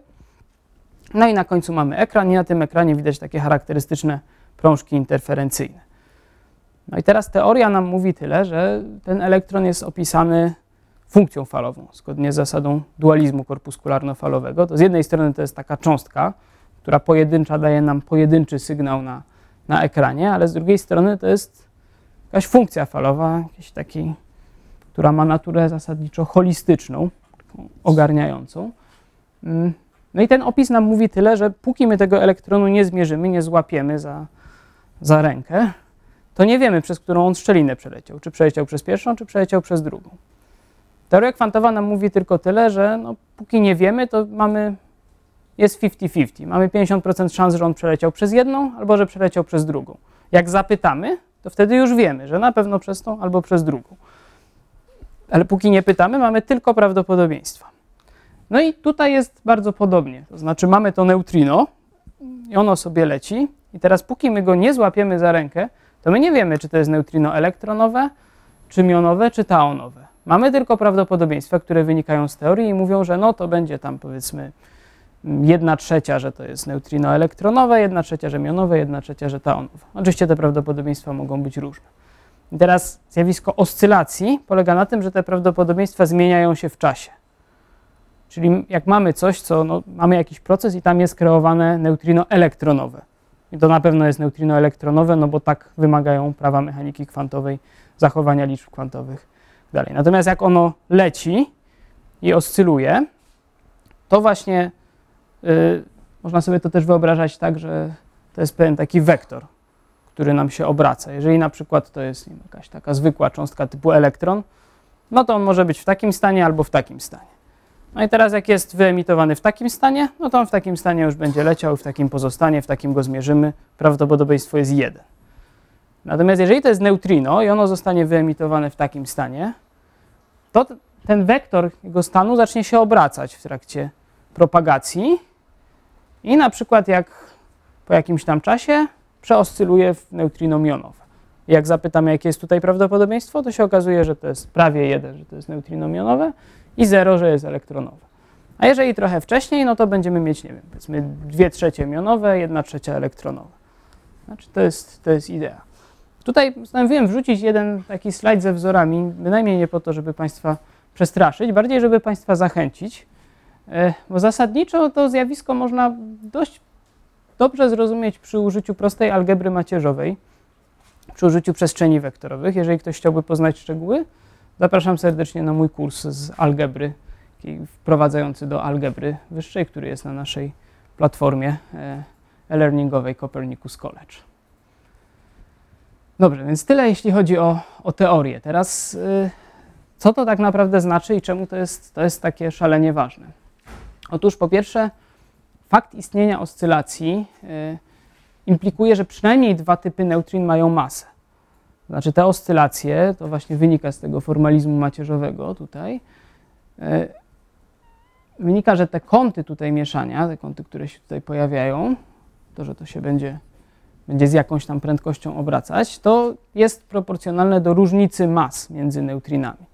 [SPEAKER 2] No i na końcu mamy ekran i na tym ekranie widać takie charakterystyczne prążki interferencyjne. No i teraz teoria nam mówi tyle, że ten elektron jest opisany funkcją falową, zgodnie z zasadą dualizmu korpuskularno-falowego. To z jednej strony to jest taka cząstka, która pojedyncza daje nam pojedynczy sygnał na, na ekranie, ale z drugiej strony to jest jakaś funkcja falowa, jakiś taki, która ma naturę zasadniczo holistyczną, ogarniającą. Mm. No i ten opis nam mówi tyle, że póki my tego elektronu nie zmierzymy, nie złapiemy za, za rękę, to nie wiemy, przez którą on szczelinę przeleciał. Czy przeleciał przez pierwszą, czy przeleciał przez drugą. Teoria kwantowa nam mówi tylko tyle, że no, póki nie wiemy, to mamy, jest 50-50. Mamy 50% szans, że on przeleciał przez jedną, albo że przeleciał przez drugą. Jak zapytamy, to wtedy już wiemy, że na pewno przez tą albo przez drugą. Ale póki nie pytamy, mamy tylko prawdopodobieństwa. No i tutaj jest bardzo podobnie. To znaczy mamy to neutrino i ono sobie leci i teraz póki my go nie złapiemy za rękę, to my nie wiemy, czy to jest neutrino elektronowe, czy mionowe, czy taonowe. Mamy tylko prawdopodobieństwa, które wynikają z teorii i mówią, że no to będzie tam powiedzmy jedna trzecia, że to jest neutrino elektronowe, jedna trzecia, że mionowe, jedna trzecia, że taonowe. Oczywiście te prawdopodobieństwa mogą być różne. I teraz zjawisko oscylacji polega na tym, że te prawdopodobieństwa zmieniają się w czasie. Czyli jak mamy coś, co no, mamy jakiś proces i tam jest kreowane neutrino elektronowe. I to na pewno jest neutrino elektronowe, no bo tak wymagają prawa mechaniki kwantowej, zachowania liczb kwantowych dalej. Natomiast jak ono leci i oscyluje, to właśnie można sobie to też wyobrażać tak, że to jest pewien taki wektor, który nam się obraca. Jeżeli na przykład to jest jakaś taka zwykła cząstka typu elektron, no to on może być w takim stanie albo w takim stanie. No i teraz jak jest wyemitowany w takim stanie, no to on w takim stanie już będzie leciał, w takim pozostanie, w takim go zmierzymy, prawdopodobieństwo jest 1. Natomiast jeżeli to jest neutrino i ono zostanie wyemitowane w takim stanie, to ten wektor jego stanu zacznie się obracać w trakcie propagacji i na przykład jak po jakimś tam czasie przeoscyluje w neutrino mionowe. Jak zapytamy, jakie jest tutaj prawdopodobieństwo, to się okazuje, że to jest prawie 1, że to jest neutrino mionowe i 0, że jest elektronowe. A jeżeli trochę wcześniej, no to będziemy mieć, nie wiem, powiedzmy 2 trzecie mionowe, 1 trzecia elektronowe. Znaczy to jest, to jest idea. Tutaj postanowiłem wrzucić jeden taki slajd ze wzorami, bynajmniej nie po to, żeby Państwa przestraszyć, bardziej żeby Państwa zachęcić, bo zasadniczo to zjawisko można dość dobrze zrozumieć przy użyciu prostej algebry macierzowej, przy użyciu przestrzeni wektorowych. Jeżeli ktoś chciałby poznać szczegóły, zapraszam serdecznie na mój kurs z algebry, wprowadzający do algebry wyższej, który jest na naszej platformie e, e-learningowej Copernicus College. Dobrze, więc tyle jeśli chodzi o, o teorię. Teraz y, co to tak naprawdę znaczy i czemu to jest, to jest takie szalenie ważne? Otóż po pierwsze, fakt istnienia oscylacji y, implikuje, że przynajmniej dwa typy neutrin mają masę. Znaczy te oscylacje, to właśnie wynika z tego formalizmu macierzowego tutaj, y, wynika, że te kąty tutaj mieszania, te kąty, które się tutaj pojawiają, to, że to się będzie, będzie z jakąś tam prędkością obracać, to jest proporcjonalne do różnicy mas między neutrinami.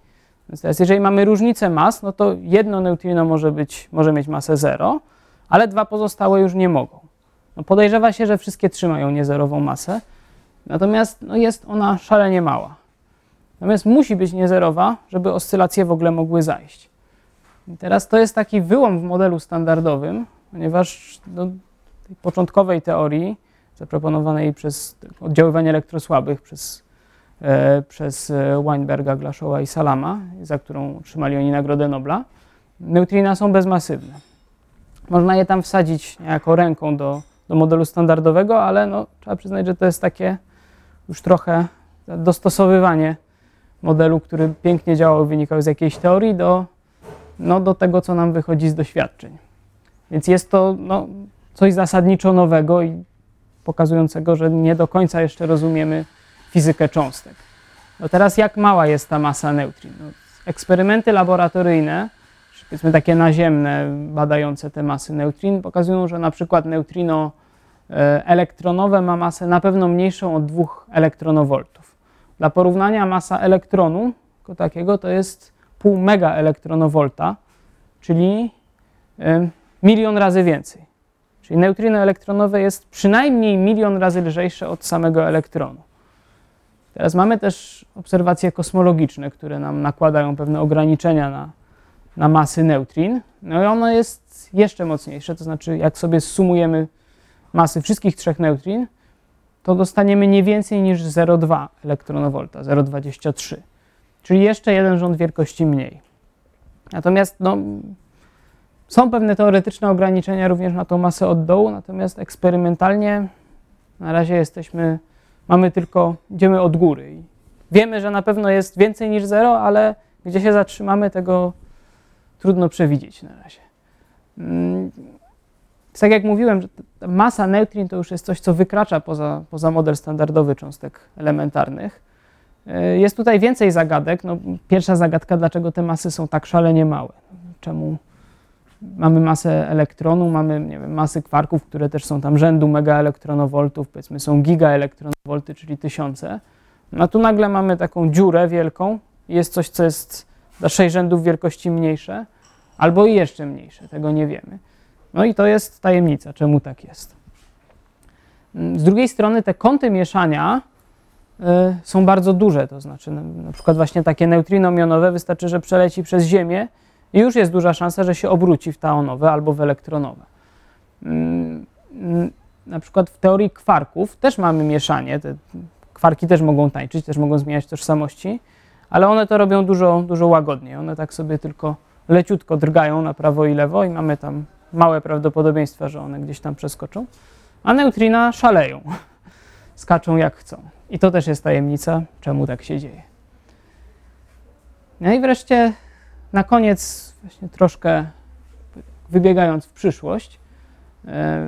[SPEAKER 2] Teraz, jeżeli mamy różnicę mas, no to jedno neutrino może, być, może mieć masę 0, ale dwa pozostałe już nie mogą. No podejrzewa się, że wszystkie trzy mają niezerową masę, natomiast no jest ona szalenie mała. Natomiast musi być niezerowa, żeby oscylacje w ogóle mogły zajść. I teraz to jest taki wyłom w modelu standardowym, ponieważ do tej początkowej teorii zaproponowanej przez oddziaływanie elektrosłabych przez przez e, Weinberga, Glaszowa i Salama, za którą otrzymali oni Nagrodę Nobla, neutrina są bezmasywne. Można je tam wsadzić niejako ręką do, do modelu standardowego, ale no, trzeba przyznać, że to jest takie już trochę dostosowywanie modelu, który pięknie działał, wynikał z jakiejś teorii, do, no, do tego, co nam wychodzi z doświadczeń. Więc jest to no, coś zasadniczo nowego i pokazującego, że nie do końca jeszcze rozumiemy fizykę cząstek. No teraz jak mała jest ta masa neutrin? No, eksperymenty laboratoryjne, powiedzmy takie naziemne, badające te masy neutrin, pokazują, że na przykład neutrino e, elektronowe ma masę na pewno mniejszą od 2 elektronowoltów. Dla porównania masa elektronu jako takiego to jest pół mega elektronowolta, czyli e, milion razy więcej. Czyli neutrino elektronowe jest przynajmniej milion razy lżejsze od samego elektronu. Teraz mamy też obserwacje kosmologiczne, które nam nakładają pewne ograniczenia na, na masy neutrin. No i ono jest jeszcze mocniejsze, to znaczy jak sobie sumujemy masy wszystkich trzech neutrin, to dostaniemy nie więcej niż 0,2 elektronowolta, 0,23, czyli jeszcze jeden rząd wielkości mniej. Natomiast no, są pewne teoretyczne ograniczenia również na tą masę od dołu, natomiast eksperymentalnie na razie jesteśmy mamy tylko, idziemy od góry. I wiemy, że na pewno jest więcej niż zero, ale gdzie się zatrzymamy, tego trudno przewidzieć na razie. Mm, tak jak mówiłem, że masa neutrin to już jest coś, co wykracza poza, poza model standardowy cząstek elementarnych. E, jest tutaj więcej zagadek. No, pierwsza zagadka, dlaczego te masy są tak szalenie małe? Czemu mamy masę elektronu, mamy nie wiem, masy kwarków, które też są tam rzędu megaelektronowoltów, powiedzmy są gigaelektronowolty, czyli tysiące. No tu nagle mamy taką dziurę wielką, jest coś, co jest do 6 rzędów wielkości mniejsze, albo i jeszcze mniejsze, tego nie wiemy. No i to jest tajemnica, czemu tak jest. Z drugiej strony te kąty mieszania y, są bardzo duże, to znaczy na, na przykład właśnie takie neutrino mionowe wystarczy, że przeleci przez Ziemię i już jest duża szansa, że się obróci w taonowe albo w elektronowe. Mm, mm, na przykład w teorii kwarków też mamy mieszanie. Te kwarki też mogą tańczyć, też mogą zmieniać tożsamości, ale one to robią dużo, dużo łagodniej. One tak sobie tylko leciutko drgają na prawo i lewo i mamy tam małe prawdopodobieństwa, że one gdzieś tam przeskoczą. A neutrina szaleją, skaczą jak chcą. I to też jest tajemnica, czemu tak się dzieje. No i wreszcie na koniec, właśnie troszkę wybiegając w przyszłość, e,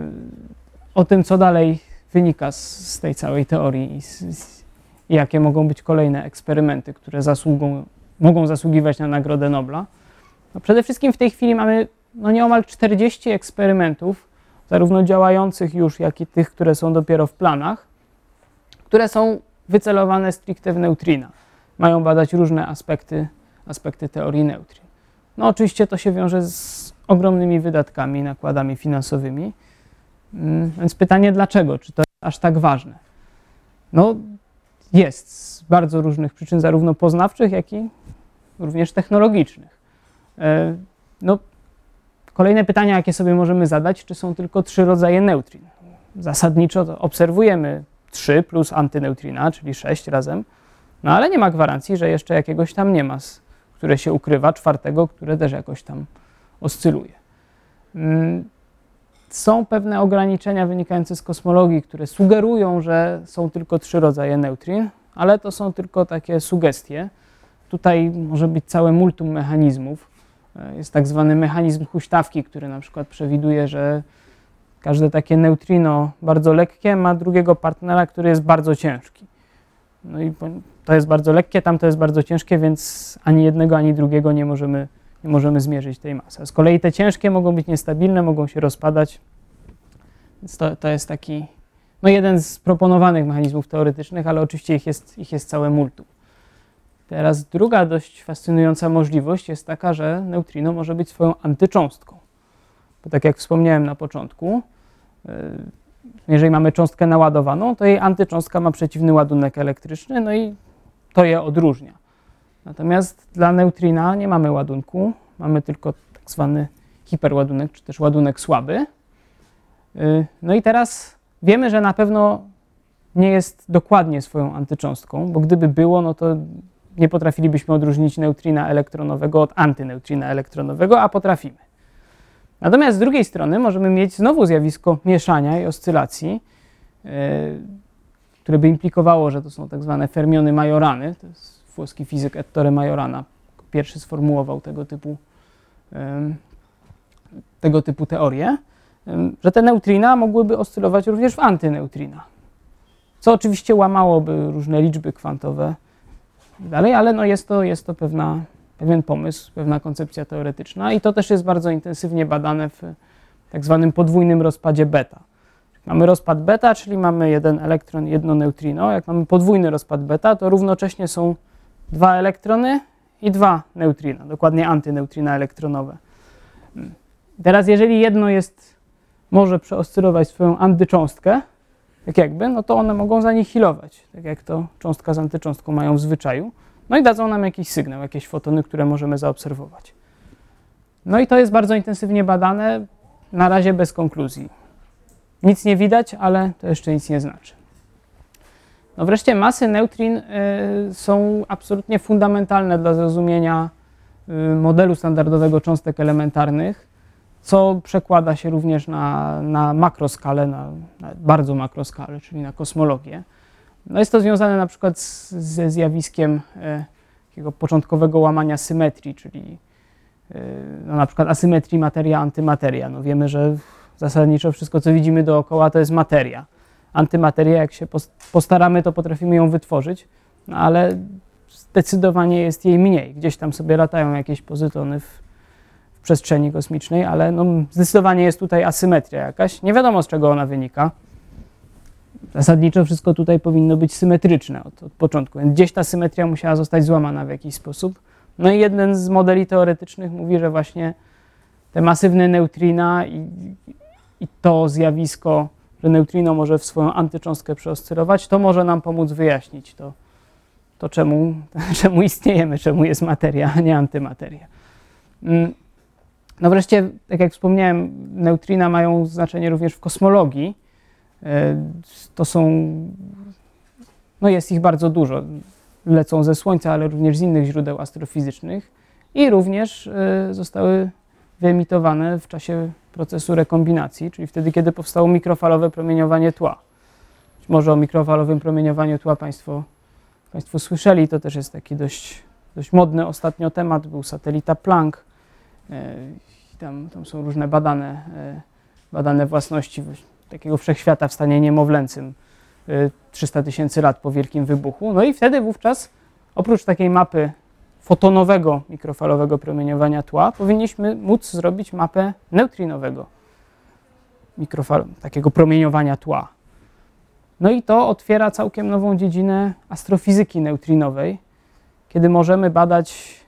[SPEAKER 2] o tym, co dalej wynika z, z tej całej teorii i, z, i, jakie mogą być kolejne eksperymenty, które zasługą, mogą zasługiwać na Nagrodę Nobla. No przede wszystkim w tej chwili mamy no nieomal 40 eksperymentów, zarówno działających już, jak i tych, które są dopiero w planach, które są wycelowane stricte w neutrina. Mają badać różne aspekty, aspekty teorii neutrin. No oczywiście to się wiąże z ogromnymi wydatkami, nakładami finansowymi. Mm, więc pytanie dlaczego? Czy to jest aż tak ważne? No jest z bardzo różnych przyczyn, zarówno poznawczych, jak i również technologicznych. E, no, kolejne pytania, jakie sobie możemy zadać, czy są tylko trzy rodzaje neutrin? Zasadniczo obserwujemy 3 plus antyneutrina, czyli 6 razem, no ale nie ma gwarancji, że jeszcze jakiegoś tam nie ma, które się ukrywa, czwartego, które też jakoś tam oscyluje. Mm, są pewne ograniczenia wynikające z kosmologii, które sugerują, że są tylko trzy rodzaje neutrin, ale to są tylko takie sugestie. Tutaj może być całe multum mechanizmów. E, jest tak zwany mechanizm huśtawki, który na przykład przewiduje, że każde takie neutrino bardzo lekkie ma drugiego partnera, który jest bardzo ciężki. No i to jest bardzo lekkie, tam to jest bardzo ciężkie, więc ani jednego, ani drugiego nie możemy, nie możemy zmierzyć tej masy. Z kolei te ciężkie mogą być niestabilne, mogą się rozpadać. Więc to, to jest taki no jeden z proponowanych mechanizmów teoretycznych, ale oczywiście ich jest, ich jest całe multum. Teraz druga dość fascynująca możliwość jest taka, że neutrino może być swoją antycząstką. Bo tak jak wspomniałem na początku, y, jeżeli mamy cząstkę naładowaną, to jej antycząstka ma przeciwny ładunek elektryczny, no i to je odróżnia. Natomiast dla neutrina nie mamy ładunku, mamy tylko tak zwany hiperładunek, czy też ładunek słaby. Y, no i teraz wiemy, że na pewno nie jest dokładnie swoją antycząstką, bo gdyby było, no to nie potrafilibyśmy odróżnić neutrina elektronowego od antyneutrina elektronowego, a potrafimy. Natomiast z drugiej strony możemy mieć znowu zjawisko mieszania i oscylacji, yy, które by implikowało, że to są tak zwane fermiony majorany. To jest włoski fizyk Ettore Majorana. Pierwszy sformułował tego typu, yy, tego typu że te neutrina mogłyby oscylować również w antyneutrina. Co oczywiście łamałoby różne liczby kwantowe dalej, ale no jest, to, jest to pewna, pewien pomysł, pewna koncepcja teoretyczna i to też jest bardzo intensywnie badane w tak zwanym podwójnym rozpadzie beta. Mamy rozpad beta, czyli mamy jeden elektron, jedno neutrino. Jak mamy podwójny rozpad beta, to równocześnie są dwa elektrony i dwa neutrina, dokładnie antyneutrina elektronowe. Teraz, jeżeli jedno jest, może przeoscylować swoją antycząstkę, tak jakby, no to one mogą zanihilować, tak jak to cząstka z antycząstką mają w zwyczaju. No i dadzą nam jakiś sygnał, jakieś fotony, które możemy zaobserwować. No i to jest bardzo intensywnie badane, na razie bez konkluzji. Nic nie widać, ale to jeszcze nic nie znaczy. No wreszcie masy neutrin y, są absolutnie fundamentalne dla zrozumienia y, modelu standardowego cząstek elementarnych co przekłada się również na, na makroskalę, na, na bardzo makroskalę, czyli na kosmologię. No jest to związane na przykład z, ze zjawiskiem e, takiego początkowego łamania symetrii, czyli e, no na przykład asymetrii materia-antymateria. No wiemy, że zasadniczo wszystko, co widzimy dookoła, to jest materia. Antymateria, jak się postaramy, to potrafimy ją wytworzyć, no ale zdecydowanie jest jej mniej. Gdzieś tam sobie latają jakieś pozytony w, przestrzeni kosmicznej, ale no, zdecydowanie jest tutaj asymetria jakaś. Nie wiadomo z czego ona wynika. Zasadniczo wszystko tutaj powinno być symetryczne od, od początku, więc gdzieś ta symetria musiała zostać złamana w jakiś sposób. No i jeden z modeli teoretycznych mówi, że właśnie te masywne neutrina i, i to zjawisko, że neutrino może w swoją antycząstkę przeoscylować, to może nam pomóc wyjaśnić to, to czemu, czemu istniejemy, czemu jest materia, a nie antymateria. Mm, no wreszcie, tak jak wspomniałem, neutrina mają znaczenie również w kosmologii. E, to są, no jest ich bardzo dużo. Lecą ze Słońca, ale również z innych źródeł astrofizycznych i również e, zostały wyemitowane w czasie procesu rekombinacji, czyli wtedy, kiedy powstało mikrofalowe promieniowanie tła. Być może o mikrofalowym promieniowaniu tła Państwo, państwo słyszeli, to też jest taki dość, dość modny ostatnio temat, był satelita Planck. E, tam, tam są różne badane, badane własności takiego wszechświata w stanie niemowlęcym 300 e, tysięcy lat po wielkim wybuchu. No i wtedy wówczas oprócz takiej mapy fotonowego mikrofalowego promieniowania tła powinniśmy móc zrobić mapę neutrinowego mikrofal, takiego promieniowania tła. No i to otwiera całkiem nową dziedzinę astrofizyki neutrinowej, kiedy możemy badać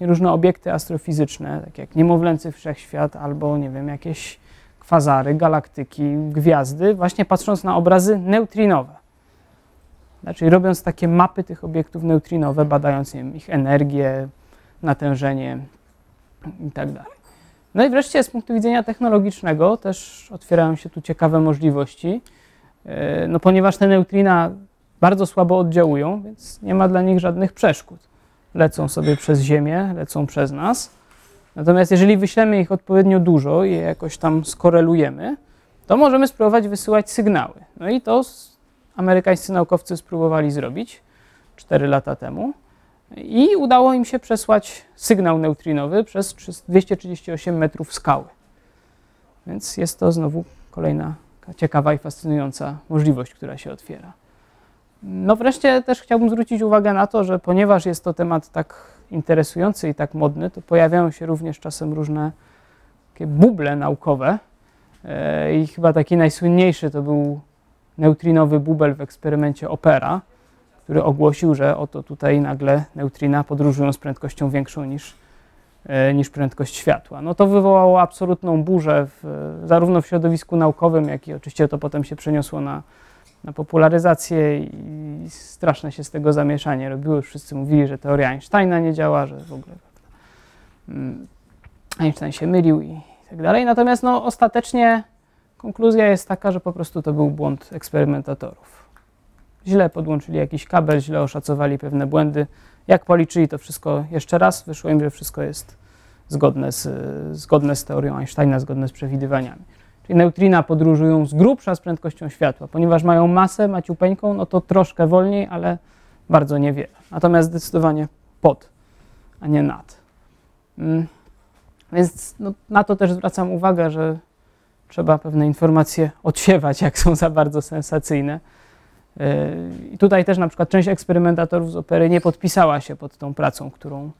[SPEAKER 2] różne obiekty astrofizyczne, tak jak niemowlęcy wszechświat albo, nie wiem, jakieś kwazary, galaktyki, gwiazdy, właśnie patrząc na obrazy neutrinowe. Znaczy robiąc takie mapy tych obiektów neutrinowe, badając wiem, ich energię, natężenie i tak. No i wreszcie z punktu widzenia technologicznego też otwierają się tu ciekawe możliwości, e, no ponieważ te neutrina bardzo słabo oddziałują, więc nie ma dla nich żadnych przeszkód. Lecą sobie przez Ziemię, lecą przez nas. Natomiast jeżeli wyślemy ich odpowiednio dużo i je jakoś tam skorelujemy, to możemy spróbować wysyłać sygnały. No i to amerykańscy naukowcy spróbowali zrobić 4 lata temu. I udało im się przesłać sygnał neutrinowy przez 238 metrów skały. Więc jest to znowu kolejna ciekawa i fascynująca możliwość, która się otwiera. No wreszcie też chciałbym zwrócić uwagę na to, że ponieważ jest to temat tak interesujący i tak modny, to pojawiają się również czasem różne takie buble naukowe. E, I chyba taki najsłynniejszy to był neutrinowy bubel w eksperymencie Opera, który ogłosił, że oto tutaj nagle neutrina podróżują z prędkością większą niż, e, niż prędkość światła. No to wywołało absolutną burzę w, zarówno w środowisku naukowym, jak i oczywiście to potem się przeniosło na, na popularyzację i straszne się z tego zamieszanie robiło. Wszyscy mówili, że teoria Einsteina nie działa, że w ogóle mm, Einstein się mylił i tak dalej. Natomiast no, ostatecznie konkluzja jest taka, że po prostu to był błąd eksperymentatorów źle podłączyli jakiś kabel, źle oszacowali pewne błędy. Jak policzyli to wszystko jeszcze raz, wyszło im, że wszystko jest zgodne z, zgodne z teorią Einsteina, zgodne z przewidywaniami. Neutrina podróżują z grubsza z prędkością światła. Ponieważ mają masę maciupeńką, no to troszkę wolniej, ale bardzo niewiele. Natomiast zdecydowanie pod, a nie nad. Mm. Więc no, na to też zwracam uwagę, że trzeba pewne informacje odsiewać, jak są za bardzo sensacyjne. I tutaj też na przykład część eksperymentatorów z opery nie podpisała się pod tą pracą, którą,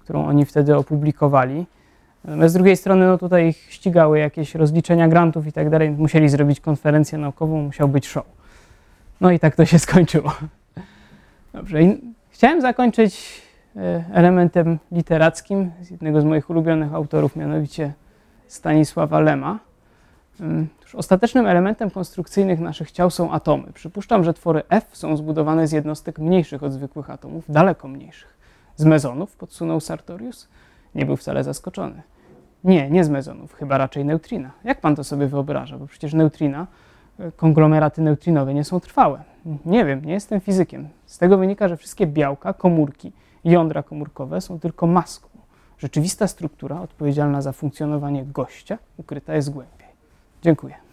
[SPEAKER 2] którą oni wtedy opublikowali. Natomiast z drugiej strony no tutaj ich ścigały jakieś rozliczenia grantów i tak dalej. Musieli zrobić konferencję naukową, musiał być show. No i tak to się skończyło. Dobrze. I chciałem zakończyć e, elementem literackim z jednego z moich ulubionych autorów, mianowicie Stanisława Lema. Ostatecznym elementem konstrukcyjnych naszych ciał są atomy. Przypuszczam, że twory F są zbudowane z jednostek mniejszych od zwykłych atomów, daleko mniejszych. Z mezonów, podsunął Sartorius. Nie był wcale zaskoczony. Nie, nie z mezonów, chyba raczej neutrina. Jak pan to sobie wyobraża? Bo przecież neutrina, e, konglomeraty neutrinowe nie są trwałe. Nie wiem, nie jestem fizykiem. Z tego wynika, że wszystkie białka, komórki, jądra komórkowe są tylko maską. Rzeczywista struktura odpowiedzialna za funkcjonowanie gościa ukryta jest głębiej. Dziękuję.